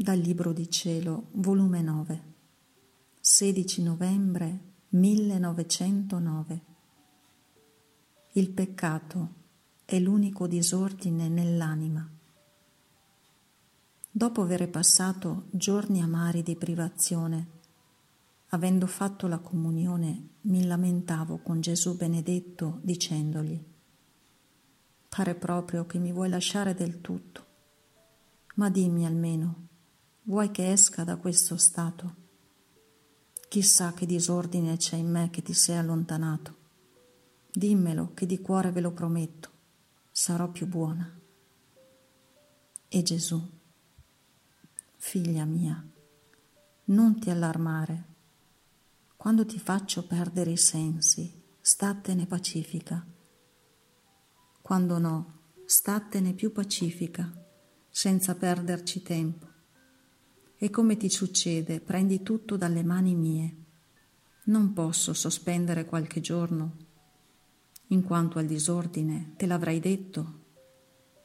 Dal Libro di Cielo, volume 9, 16 novembre 1909. Il peccato è l'unico disordine nell'anima. Dopo aver passato giorni amari di privazione, avendo fatto la comunione, mi lamentavo con Gesù benedetto dicendogli, pare proprio che mi vuoi lasciare del tutto, ma dimmi almeno, vuoi che esca da questo stato? Chissà che disordine c'è in me che ti sei allontanato. Dimmelo che di cuore ve lo prometto, sarò più buona. E Gesù, figlia mia, non ti allarmare. Quando ti faccio perdere i sensi, statene pacifica. Quando no, statene più pacifica, senza perderci tempo e come ti succede, prendi tutto dalle mani mie. Non posso sospendere qualche giorno, in quanto al disordine te l'avrei detto.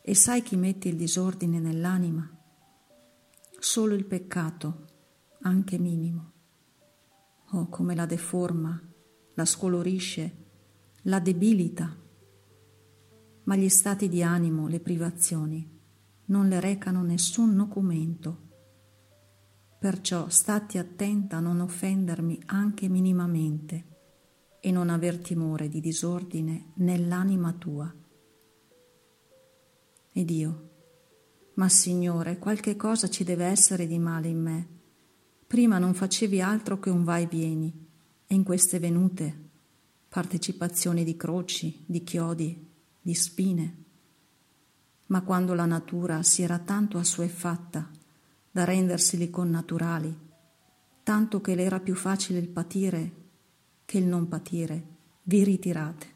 E sai chi mette il disordine nell'anima? Solo il peccato, anche minimo. Oh, come la deforma, la scolorisce, la debilita. Ma gli stati di animo, le privazioni, non le recano nessun documento Perciò stati attenta a non offendermi anche minimamente e non aver timore di disordine nell'anima tua. Ed io, ma Signore, qualche cosa ci deve essere di male in me. Prima non facevi altro che un vai vieni, e in queste venute partecipazioni di croci, di chiodi, di spine. Ma quando la natura si era tanto assuefatta da renderseli connaturali, tanto che le era più facile il patire che il non patire, vi ritirate.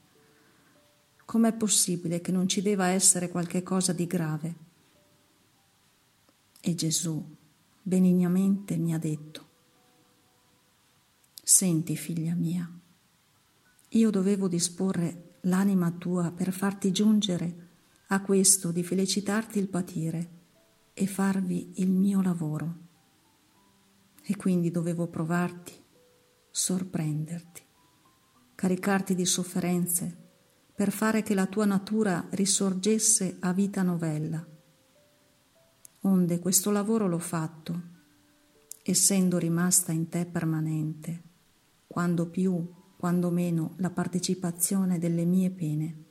Com'è possibile che non ci deva essere qualche cosa di grave? E Gesù benignamente mi ha detto, Senti, figlia mia, io dovevo disporre l'anima tua per farti giungere a questo di felicitarti il patire e farvi il mio lavoro. E quindi dovevo provarti, sorprenderti, caricarti di sofferenze per fare che la tua natura risorgesse a vita novella. Onde questo lavoro l'ho fatto, essendo rimasta in te permanente, quando più, quando meno, la partecipazione delle mie pene.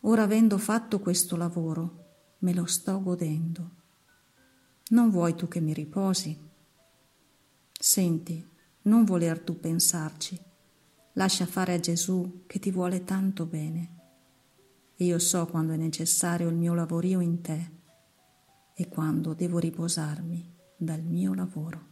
Ora avendo fatto questo lavoro, me lo sto godendo. Non vuoi tu che mi riposi? Senti, non voler tu pensarci. Lascia fare a Gesù che ti vuole tanto bene. Io so quando è necessario il mio lavorio in te e quando devo riposarmi dal mio lavoro.